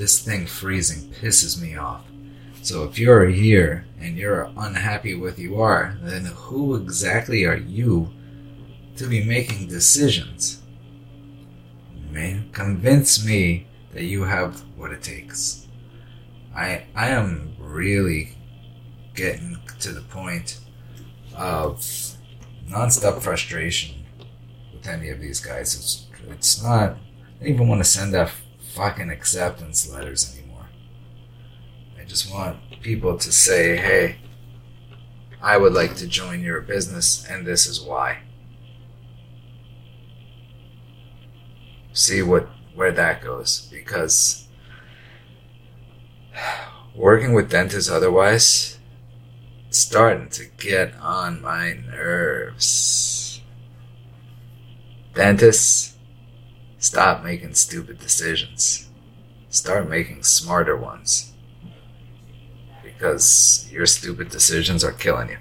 this thing freezing pisses me off. So if you're here and you're unhappy with you are, then who exactly are you to be making decisions? Man, convince me that you have what it takes. I I am really getting to the point of nonstop frustration with any of these guys. It's it's not. I don't even want to send out fucking acceptance letters anymore. I just want people to say, "Hey, I would like to join your business, and this is why." See what where that goes because working with dentists otherwise starting to get on my nerves. Dentists, stop making stupid decisions. Start making smarter ones. Because your stupid decisions are killing you.